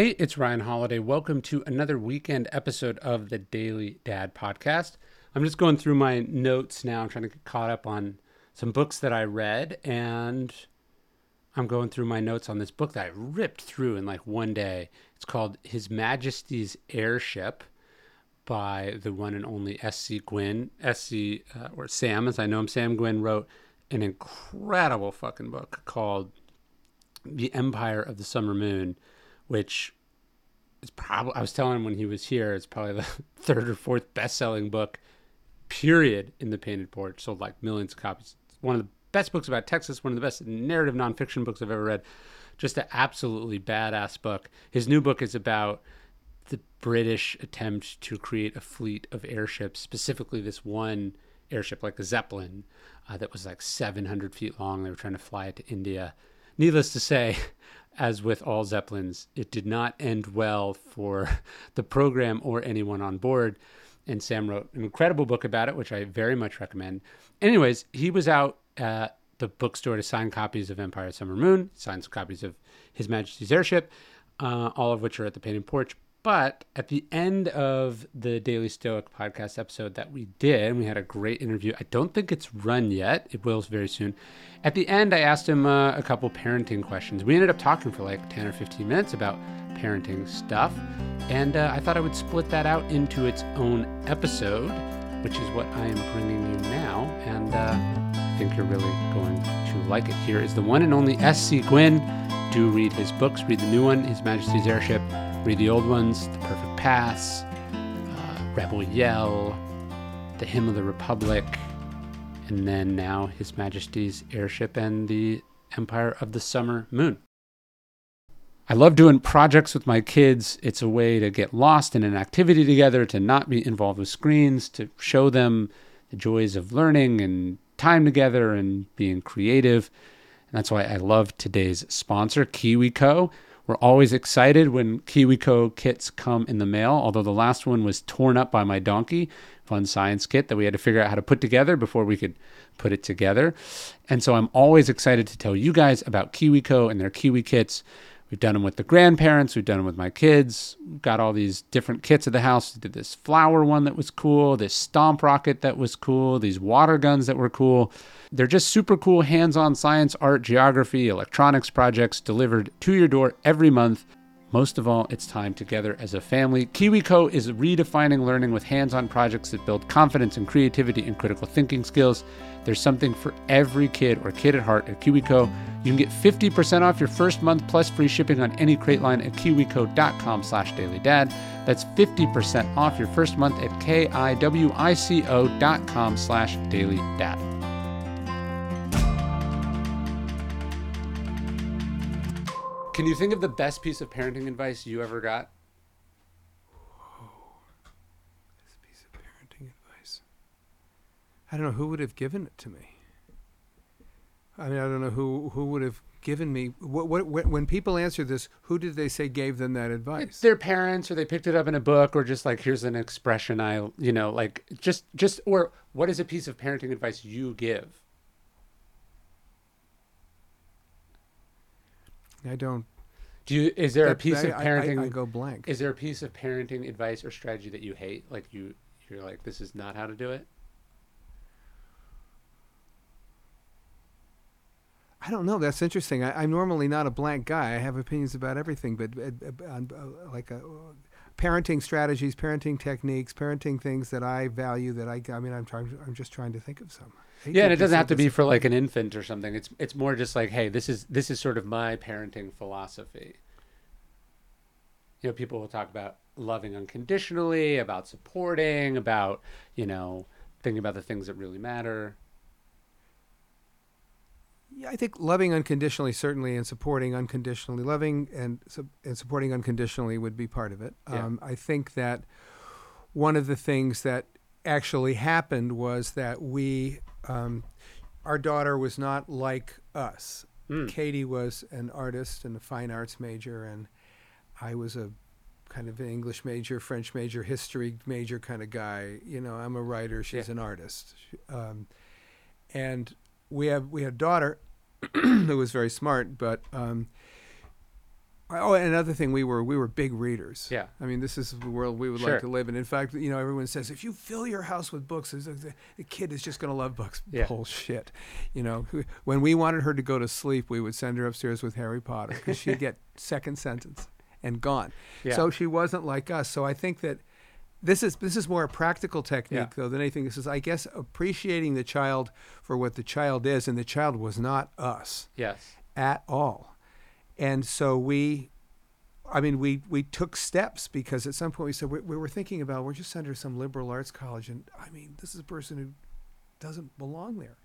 Hey, it's Ryan Holiday. Welcome to another weekend episode of the Daily Dad Podcast. I'm just going through my notes now. I'm trying to get caught up on some books that I read, and I'm going through my notes on this book that I ripped through in like one day. It's called His Majesty's Airship by the one and only S.C. Gwynne. S.C. Uh, or Sam, as I know him, Sam Gwynne wrote an incredible fucking book called The Empire of the Summer Moon, which is probably, I was telling him when he was here, it's probably the third or fourth best selling book, period, in the Painted Porch. Sold like millions of copies. It's one of the best books about Texas, one of the best narrative nonfiction books I've ever read. Just an absolutely badass book. His new book is about the British attempt to create a fleet of airships, specifically this one airship, like a Zeppelin, uh, that was like 700 feet long. They were trying to fly it to India. Needless to say, as with all Zeppelins, it did not end well for the program or anyone on board. And Sam wrote an incredible book about it, which I very much recommend. Anyways, he was out at the bookstore to sign copies of Empire Summer Moon, signed some copies of His Majesty's Airship, uh, all of which are at the Painted Porch. But at the end of the Daily Stoic podcast episode that we did, and we had a great interview. I don't think it's run yet. It will very soon. At the end, I asked him uh, a couple parenting questions. We ended up talking for like 10 or 15 minutes about parenting stuff. And uh, I thought I would split that out into its own episode, which is what I am bringing you now. And uh, I think you're really going to like it. Here is the one and only S.C. Gwynne. Do read his books, read the new one, His Majesty's Airship Read the old ones The Perfect Pass, uh, Rebel Yell, The Hymn of the Republic, and then now His Majesty's Airship and the Empire of the Summer Moon. I love doing projects with my kids. It's a way to get lost in an activity together, to not be involved with screens, to show them the joys of learning and time together and being creative. And that's why I love today's sponsor, KiwiCo. We're always excited when KiwiCo kits come in the mail, although the last one was torn up by my donkey. Fun science kit that we had to figure out how to put together before we could put it together. And so I'm always excited to tell you guys about KiwiCo and their Kiwi kits. We've done them with the grandparents. We've done them with my kids. Got all these different kits at the house. Did this flower one that was cool, this stomp rocket that was cool, these water guns that were cool. They're just super cool hands on science, art, geography, electronics projects delivered to your door every month. Most of all, it's time together as a family. KiwiCo is redefining learning with hands on projects that build confidence and creativity and critical thinking skills. There's something for every kid or kid at heart at KiwiCo. You can get 50% off your first month plus free shipping on any crate line at kiwico.com slash dailydad. That's 50% off your first month at kiwico.com slash dailydad. Can you think of the best piece of parenting advice you ever got? This piece of parenting advice. I don't know who would have given it to me. I mean, I don't know who who would have given me what, what, when people answer this, who did they say gave them that advice? Their parents, or they picked it up in a book, or just like here's an expression I, you know, like just just or what is a piece of parenting advice you give? I don't. Do you? Is there a piece I- of I- I- parenting? I, go blank. Is there a piece of parenting advice or strategy that you hate? Like you, you're like, this is not how to do it. I don't know. That's interesting. I, I'm normally not a blank guy. I have opinions about everything, but uh, uh, on, uh, like uh, parenting strategies, parenting techniques, parenting things that I value. That I, I mean, I'm trying. I'm just trying to think of some. Yeah, and it doesn't have to be for like an infant or something. It's it's more just like, hey, this is this is sort of my parenting philosophy. You know, people will talk about loving unconditionally, about supporting, about you know, thinking about the things that really matter. Yeah, I think loving unconditionally certainly, and supporting unconditionally, loving and and supporting unconditionally would be part of it. Yeah. Um, I think that one of the things that actually happened was that we, um, our daughter was not like us. Mm. Katie was an artist and a fine arts major, and I was a kind of an English major, French major, history major kind of guy. You know, I'm a writer; she's Yeah. an artist, um, and we have we had a daughter who was very smart, but um, Oh, and another thing, we were we were big readers. Yeah. I mean, this is the world we would Sure. like to live in. In fact, you know, everyone says if you fill your house with books, a- the, the kid is just going to love books. Yeah. Bullshit. You know, when we wanted her to go to sleep, we would send her upstairs with Harry Potter because she'd get second sentence and gone. Yeah. So she wasn't like us. So I think that this is this is more a practical technique Yeah. though than anything. This is, I guess, appreciating the child for what the child is, and the child was not us Yes. at all. And so we, I mean, we, we took steps because at some point we said, we, we were thinking about, we're just to some liberal arts college. And I mean, this is a person who doesn't belong there.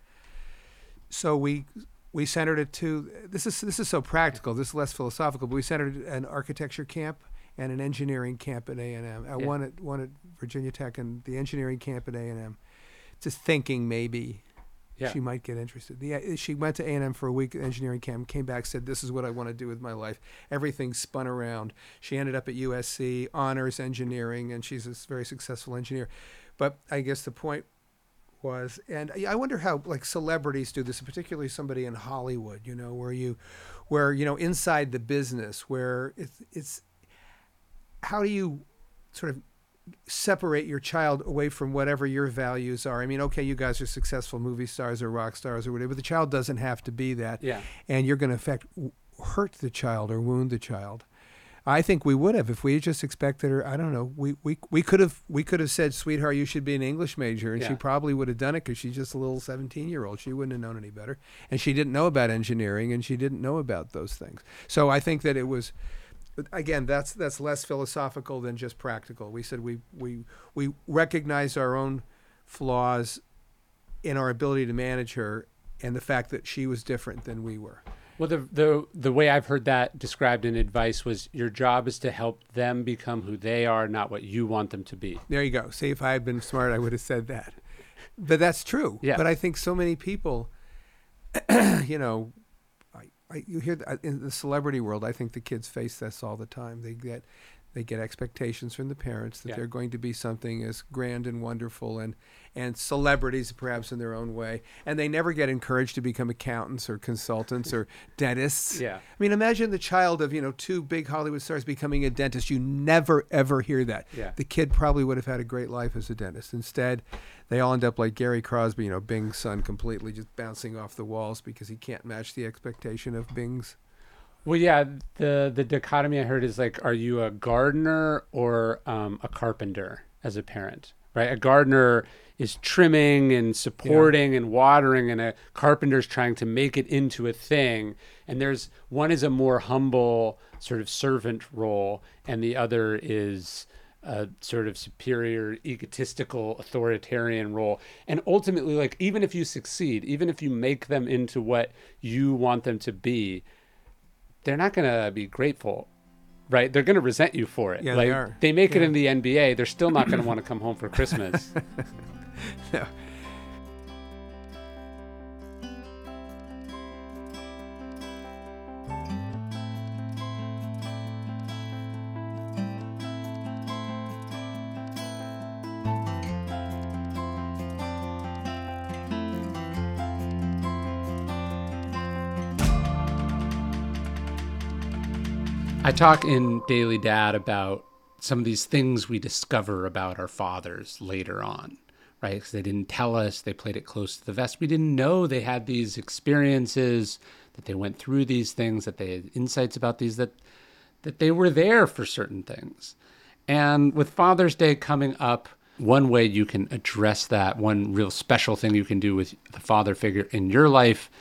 So we, we sent her to, this is, this is so practical, this is less philosophical, but we centered an architecture camp and an engineering camp at A&M, Yeah. one at, one at Virginia Tech and the engineering camp at A&M. Just thinking maybe Yeah. she might get interested. The, eh, she went to A&M for a week engineering camp, came back, said, this is what I want to do with my life. Everything spun around. She ended up at USC, honors engineering, and she's a very successful engineer. But I guess the point was, and I wonder how like celebrities do this, particularly somebody in Hollywood, you know, where you, where, you know, inside the business, where it's, it's, how do you sort of separate your child away from whatever your values are. I mean, okay, you guys are successful movie stars or rock stars or whatever, but the child doesn't have to be that. Yeah. And you're going to affect hurt the child or wound the child. I think we would have if we had just expected her. I don't know. We we we could have we could have said, "Sweetheart, you should be an English major," and she probably would have done it because she's just a little seventeen-year-old. She wouldn't have known any better, and she didn't know about engineering, and she didn't know about those things. So I think that it was but again, that's that's less philosophical than just practical. We said we we we recognize our own flaws in our ability to manage her, and the fact that she was different than we were. Well, the the the way I've heard that described in advice was your job is to help them become who they are, not what you want them to be. There you go. See, if I had been smart, I would have said that. But that's true. Yeah. But I think so many people, you know, I, you hear that in the celebrity world. I think the kids face this all the time. They get they get expectations from the parents that Yeah. they're going to be something as grand and wonderful and and celebrities perhaps in their own way and they never get encouraged to become accountants or consultants or dentists Yeah. I mean, imagine the child of you know two big Hollywood stars becoming a dentist. You never ever hear that. Yeah. The kid probably would have had a great life as a dentist. Instead, they all end up like Gary Crosby, you know, Bing's son, completely just bouncing off the walls because he can't match the expectation of Bing's. Well, yeah. The the dichotomy I heard is like, are you a gardener or um, a carpenter as a parent? Right. A gardener is trimming and supporting and watering, and a carpenter's trying to make it into a thing. And there's one is a more humble sort of servant role, and the other is a sort of superior, egotistical, authoritarian role. And ultimately, like even if you succeed, even if you make them into what you want them to be, they're not going to be grateful, right? They're going to resent you for it. Yeah, like they are. they make it in the NBA, they're still not going to want to come home for Christmas. No. Talk in Daily Dad about some of these things we discover about our fathers later on, right? Because they didn't tell us, they played it close to the vest. We didn't know they had these experiences, that they went through these things, that they had insights about these, that that they were there for certain things. And with Father's Day coming up, one way you can address that, one real special thing you can do with the father figure in your life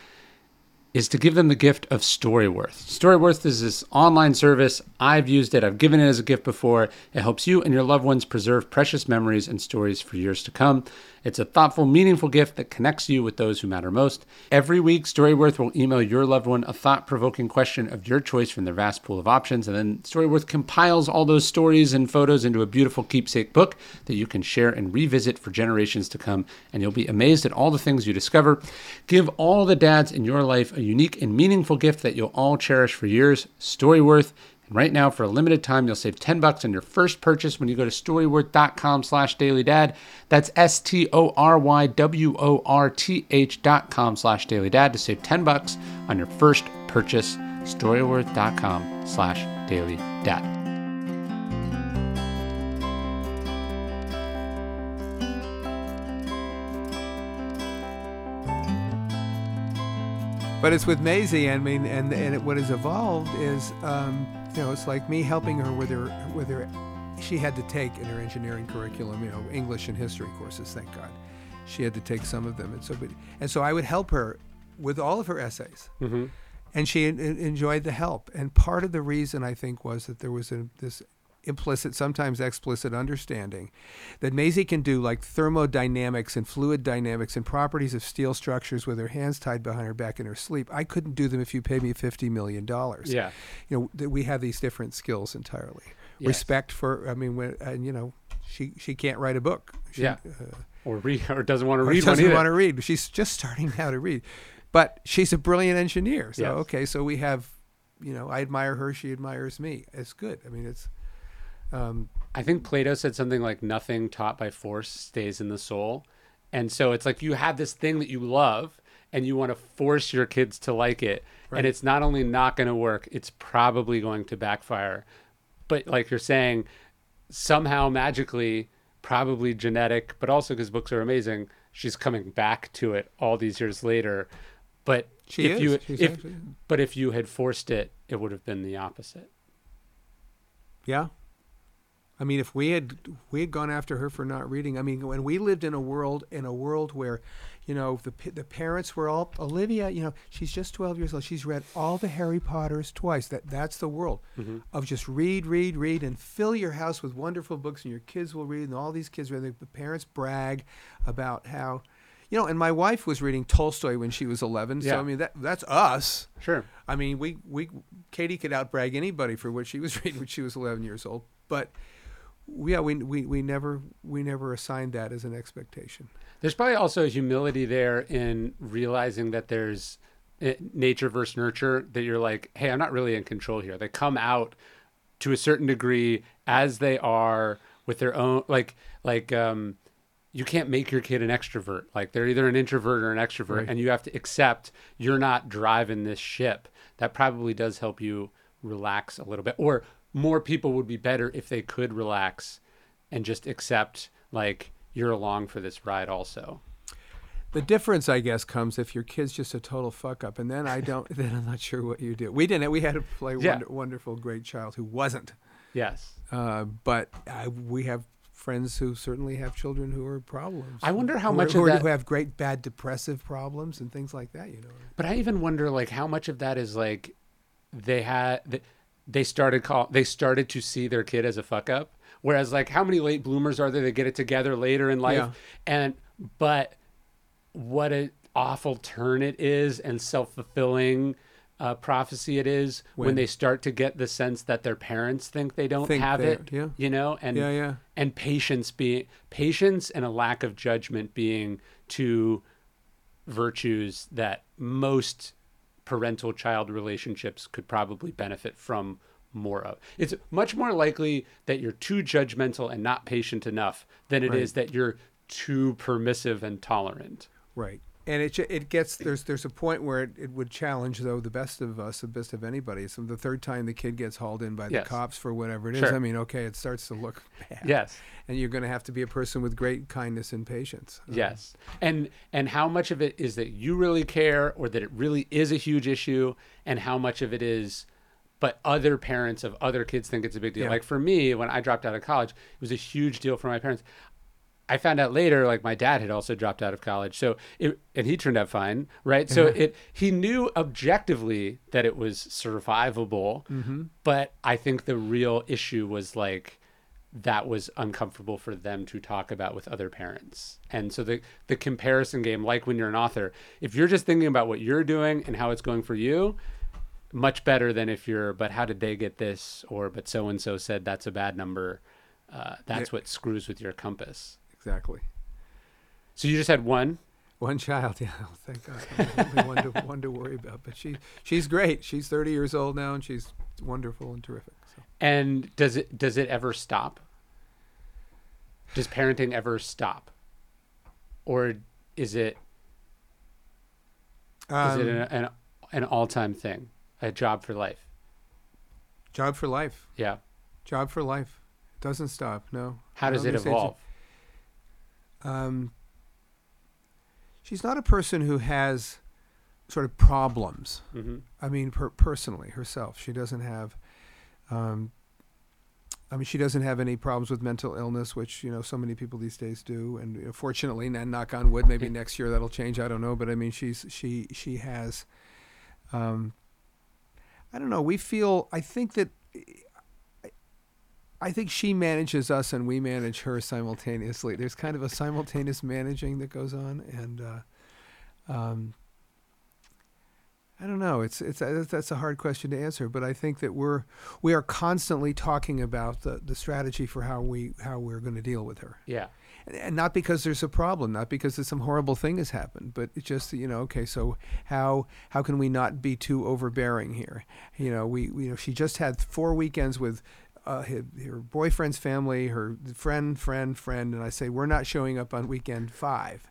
is to give them the gift of Storyworth. Storyworth is this online service. I've used it, I've given it as a gift before. It helps you and your loved ones preserve precious memories and stories for years to come. It's a thoughtful, meaningful gift that connects you with those who matter most. Every week, Storyworth will email your loved one a thought provoking question of your choice from their vast pool of options. And then Storyworth compiles all those stories and photos into a beautiful keepsake book that you can share and revisit for generations to come. And you'll be amazed at all the things you discover. Give all the dads in your life a unique and meaningful gift that you'll all cherish for years. Storyworth. And right now, for a limited time, you'll save 10 bucks on your first purchase when you go to storyworth.com slash dailydad. That's S-T-O-R-Y-W-O-R-T-H dot com slash dailydad to save 10 bucks on your first purchase. Storyworth.com slash Daily Dad. But it's with Maisie, I mean, and and it, what has evolved is, um, you know, it's like me helping her with her with her. She had to take in her engineering curriculum, you know, English and history courses. Thank God, she had to take some of them, and so but, and so I would help her with all of her essays, Mm-hmm. and she en- en- enjoyed the help. And part of the reason I think was that there was a, this implicit, sometimes explicit understanding that Maisie can do like thermodynamics and fluid dynamics and properties of steel structures with her hands tied behind her back in her sleep. I couldn't do them if you paid me fifty million dollars. Yeah. you know that we have these different skills entirely. Yes. Respect for, I mean, when, and you know, she she can't write a book. She, Yeah. uh, Or read or doesn't want to read one doesn't want to read. She's just starting now to read, but she's a brilliant engineer. So Yes. okay, so we have, you know, I admire her. She admires me. It's good. I mean, it's. Um, I think Plato said something like nothing taught by force stays in the soul. And so it's like you have this thing that you love and you want to force your kids to like it. Right. And it's not only not going to work, it's probably going to backfire. But like you're saying, somehow magically, probably genetic, but also because books are amazing, she's coming back to it all these years later. But She if is. you She's if actually- but if you had forced it, it would have been the opposite. Yeah. I mean, if we had we had gone after her for not reading, I mean, when we lived in a world in a world where, you know, the the parents were all Olivia, you know, she's just twelve years old. She's read all the Harry Potters twice. That that's the world mm-hmm. of just read, read, read, and fill your house with wonderful books, and your kids will read, and all these kids read. The parents brag about how. You know, and my wife was reading Tolstoy when she was 11. Yeah. So I mean, that that's us. Sure. I mean, we, we Katie could outbrag anybody for what she was reading when she was 11 years old. But yeah, we, we, we never we never assigned that as an expectation. There's probably also a humility there in realizing that there's eh, nature versus nurture, that you're like, hey, I'm not really in control here. They come out to a certain degree as they are with their own, like, like, um, you can't make your kid an extrovert. Like they're either an introvert or an extrovert, Right. and you have to accept you're not driving this ship. That probably does help you relax a little bit. Or more people would be better if they could relax and just accept like you're along for this ride also. The difference, I guess, comes if your kid's just a total fuck up, and then I don't. Then I'm not sure what you do. We didn't. We had a play Yeah. wonder, wonderful, great child who wasn't. Yes. Uh, but I, we have friends who certainly have children who are problems. I wonder how Who much who, of are- that- who have great bad depressive problems and things like that. You know. But I even wonder like how much of that is like they had they started call they started to see their kid as a fuck up. Whereas like how many late bloomers are there that get it together later in life? Yeah. And but what an awful turn it is and self-fulfilling uh, prophecy it is when, When- they start to get the sense that their parents think they don't Think have it yeah. you know and Yeah, yeah. and patience being patience and a lack of judgment being two virtues that most parental child relationships could probably benefit from more of. It's much more likely that you're too judgmental and not patient enough than it is Right. that you're too permissive and tolerant. Right. And it it gets there's there's a point where it, it would challenge though the best of us, the best of anybody. So the third time the kid gets hauled in by the Yes. cops for whatever it is, Sure. I mean, okay, it starts to look bad. Yes. And you're going to have to be a person with great kindness and patience. Uh, Yes. And and how much of it is that you really care or that it really is a huge issue and how much of it is but other parents of other kids think it's a big deal. Yeah. Like for me, when I dropped out of college, it was a huge deal for my parents. I found out later, like my dad had also dropped out of college, so it, and he turned out fine, right? So it he knew objectively that it was survivable, but I think the real issue was like that was uncomfortable for them to talk about with other parents. And so the the comparison game, like when you're an author, if you're just thinking about what you're doing and how it's going for you, much better than if you're, but how did they get this? Or but so and so said that's a bad number. Uh, that's what screws with your compass. Exactly. So you just had one. One child, yeah. Oh, thank God. Only one to, one to worry about. But she she's great. She's 30 years old now, and she's wonderful and terrific. So. And does it does it ever stop? Does parenting ever stop? Or is it is Um, it an, an, an all time thing, a job for life? Job for life. Yeah. Job for life. It doesn't stop. No. How does it evolve? Um, she's not a person who has sort of problems. hmm I mean, per- personally, herself, she doesn't have. Um, I mean, she doesn't have any problems with mental illness, which you know so many people these days do. And you know, fortunately, and knock on wood, maybe next year that'll change. I don't know, but I mean, she's she she has. Um, I don't know. We feel. I think that. I- think she manages us and we manage her simultaneously. There's kind of a simultaneous managing that goes on, and uh, um, I don't know. It's it's uh, that's a hard question to answer, but I think that we're we are constantly talking about the, the strategy for how we how we're going to deal with her, Yeah. and, and not because there's a problem, not because some horrible thing has happened, but it's just you know okay, so how how can we not be too overbearing here? You know, we, we you know she just had four weekends with. Uh, her, her boyfriend's family, her friend, friend, friend, and I say we're not showing up on weekend five.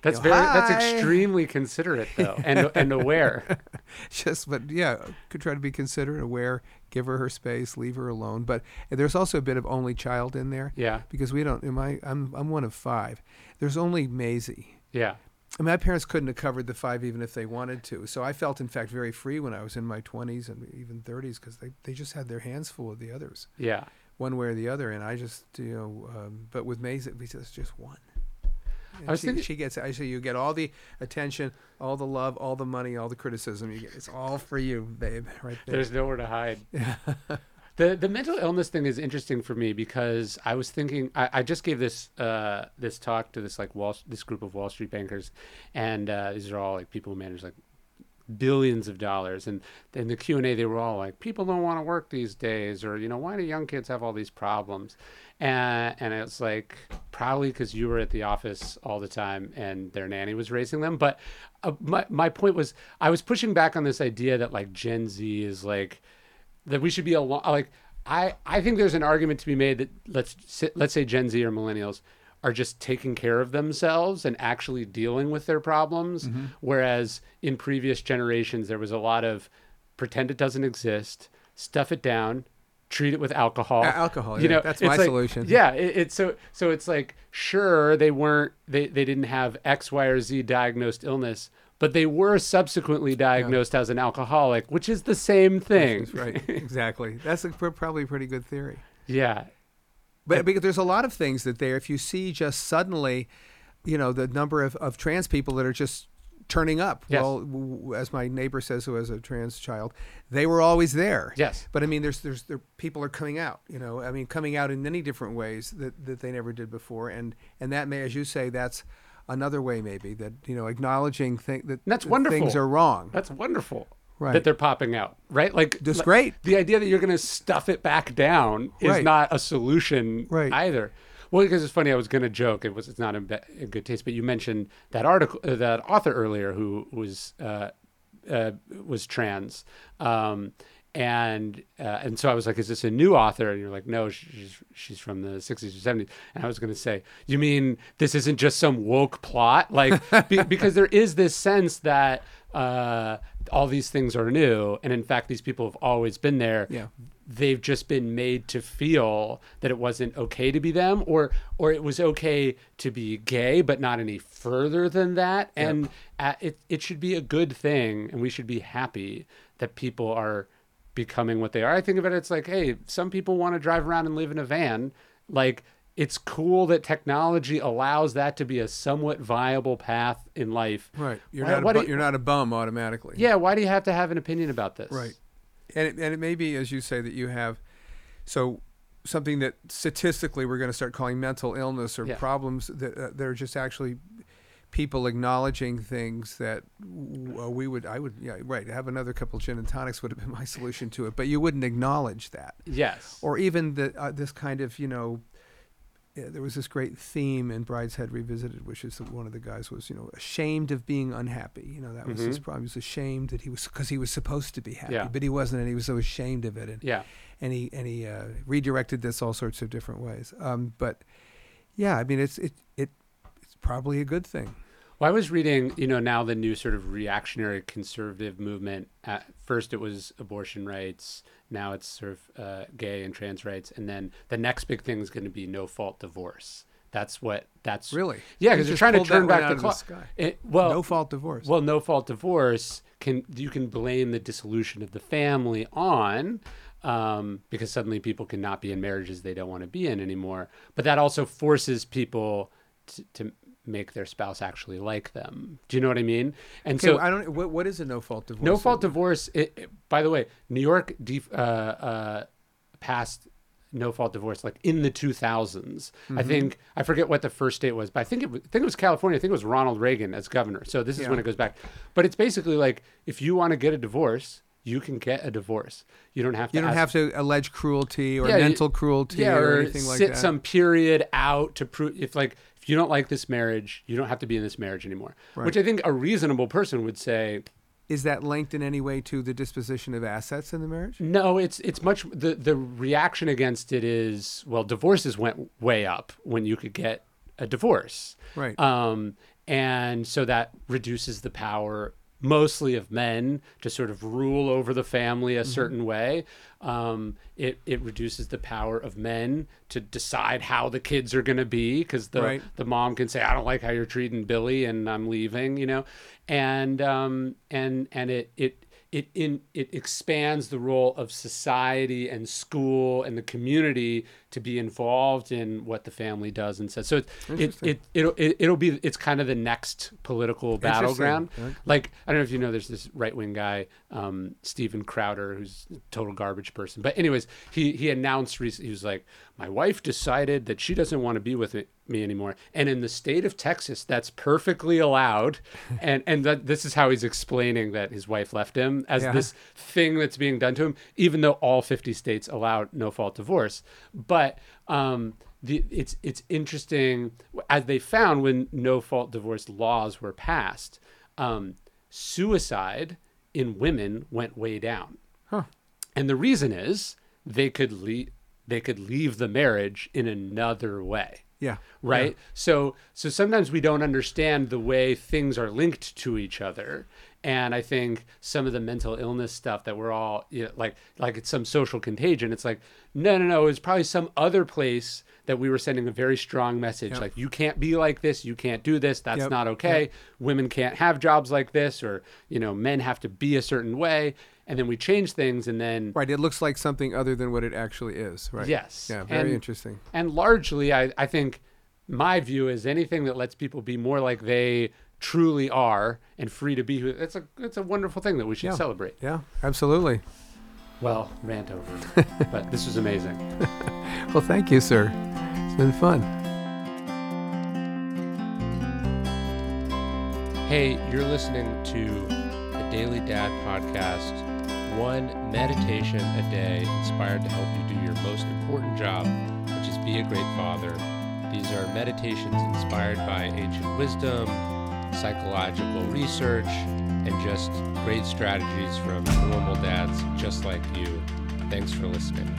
That's know, very. That's extremely considerate, though, and and aware. just but yeah could try to be considerate aware give her her space leave her alone but there's also a bit of only child in there Yeah. because we don't am I, i'm i'm one of five there's only Maisie Yeah. And my parents couldn't have covered the five even if they wanted to so i felt in fact very free when i was in my 20s and even 30s because they, they just had their hands full of the others Yeah. one way or the other and i just you know um, but with Maisie it's just just one And I was she, thinking- she gets I say you get all the attention, all the love, all the money, all the criticism. You get it's all for you, babe, right there. There's nowhere to hide. The the mental illness thing is interesting for me because I was thinking I, I just gave this uh, this talk to this like Wall this group of Wall Street bankers, and uh, these are all like people who manage like billions of dollars, and in the Q and A they were all like, people don't want to work these days, or you know why do young kids have all these problems, and and it's like probably because you were at the office all the time and their nanny was raising them, but uh, my my point was I was pushing back on this idea that like Gen Z is like that we should be a lo- like I I think there's an argument to be made that let's say, let's say Gen Z or millennials are just taking care of themselves and actually dealing with their problems mm-hmm. whereas in previous generations there was a lot of pretend it doesn't exist stuff it down treat it with alcohol A- alcohol, you yeah, know that's my like- solution. yeah it, it's so so it's like sure they weren't they they didn't have x y or z diagnosed illness but they were subsequently diagnosed as an alcoholic which is the same thing That's right. Exactly. That's a, pr- probably a pretty good theory. yeah But because there's a lot of things that there, if you see just suddenly, you know, the number of, of trans people that are just turning up. Yes. Well, as my neighbor says, who has a trans child, they were always there. yes But I mean, there's there's there, people are coming out. You know, I mean, coming out in many different ways that, that they never did before, and and that may, as you say, that's another way maybe that you know acknowledging th- that That's that wonderful. things are wrong. That's wonderful. Right. That they're popping out, right? Like That's like, great. The idea that you're going to stuff it back down is Right. not a solution Right. either. Well, because it's funny, I was going to joke. It was it's not in, be- in good taste, but you mentioned that article, uh, that author earlier who was uh, uh, was trans, um, and uh, and so I was like, "Is this a new author?" And you're like, "No, she's she's from the '60s or '70s." And I was going to say, "You mean this isn't just some woke plot?" Like be, because there is this sense that uh, all these things are new, and in fact, these people have always been there. Yeah. They've just been made to feel that it wasn't okay to be them, or or it was okay to be gay, but not any further than that. And uh, it it should be a good thing, and we should be happy that people are becoming what they are. I think of it, it's like, hey, some people want to drive around and live in a van. Like, it's cool that technology allows that to be a somewhat viable path in life. Right. You're Why- not a why do bu- you- you're not a bum automatically. Yeah, why do you have to have an opinion about this? Right. And it, and it may be, as you say, that you have so something that statistically we're going to start calling mental illness or Yeah. problems that uh, they're just actually people acknowledging things that uh, we would I would yeah right have another couple gin and tonics would have been my solution to it but you wouldn't acknowledge that Yes. or even the uh, this kind of you know yeah, there was this great theme in Brideshead Revisited, which is that one of the guys was, you know, ashamed of being unhappy. You know, that was his Mhm. problem. He was ashamed that he was because he was supposed to be happy, Yeah. but he wasn't, and he was so ashamed of it. And yeah. and he and he uh, redirected this all sorts of different ways. Um, but yeah, I mean, it's it it probably a good thing. Well, I was reading, you know, now the new sort of reactionary conservative movement. At first, it was abortion rights. Now it's sort of uh, gay and trans rights, and then the next big thing is going to be no fault divorce. That's what. That's Really? Yeah, You because they're trying to turn back the clock. It- well, no fault divorce. well, no fault divorce can you can blame the dissolution of the family on um, because suddenly people cannot be in marriages they don't want to be in anymore. But that also forces people to, to make their spouse actually like them. Do you know what I mean? And okay, so well, I don't. What, what is a no fault divorce? no fault divorce. It, it- by the way, New York def, uh, uh, passed no fault divorce like in the 2000s. I think I forget what the first state was, but I think it was, I think it was California. I think it was Ronald Reagan as governor. So this is Yeah. when it goes back. But it's basically like if you want to get a divorce, you can get a divorce. You don't have to. You don't ask- have to allege cruelty or Yeah, mental cruelty yeah, or, or anything like that. sit some period out to prove if like you don't like this marriage, you don't have to be in this marriage anymore. Which I think a reasonable person would say, Is that linked in any way to the disposition of assets in the marriage? No, it's it's much the the reaction against it is well, divorces went way up when you could get a divorce, Right. um, and so that reduces the power mostly of men to sort of rule over the family Mm-hmm. a certain way. Um, it it reduces the power of men to decide how the kids are going to be because the Right. the mom can say I don't like how you're treating Billy and I'm leaving, you know, and um, and and it it it in it expands the role of society and school and the community to be involved in what the family does and says. So it it, it it'll it, it'll be it's kind of the next political battleground. Okay. Like I don't know if you know, there's this right wing guy, um, Steven Crowder, who's a total garbage person. But anyways, he he announced recently he was like, my wife decided that she doesn't want to be with me anymore. And in the state of Texas, that's perfectly allowed. and and that this is how he's explaining that his wife left him as Yeah. this thing that's being done to him, even though all 50 states allow no fault divorce. But um, the, it's it's interesting as they found when no fault divorce laws were passed, um, suicide in women went way down. Huh. And the reason is they could leave they could leave the marriage in another way. Yeah. right? So so sometimes we don't understand the way things are linked to each other. And i think some of the mental illness stuff that we're all you know, like like it's some social contagion. It's like no no no it's probably some other place that we were sending a very strong message Yep. like you can't be like this. You can't do this. That's Yep. not okay. Women can't have jobs like this or you know men have to be a certain way and then we change things and then Right. It looks like something other than what it actually is. Right. Yes. Yeah. Very And- interesting. and largely I, I think my view is anything that lets people be more like they truly are and free to be who it's a it's a wonderful thing that we should Yeah. celebrate Yeah. Absolutely. well rant over but this was amazing Well, thank you, sir. It's been fun. Hey, you're listening to the Daily Dad Podcast. One meditation a day inspired to help you do your most important job, which is be a great father. These are meditations inspired by ancient wisdom, psychological research, and just great strategies from normal dads just like you. Thanks for listening.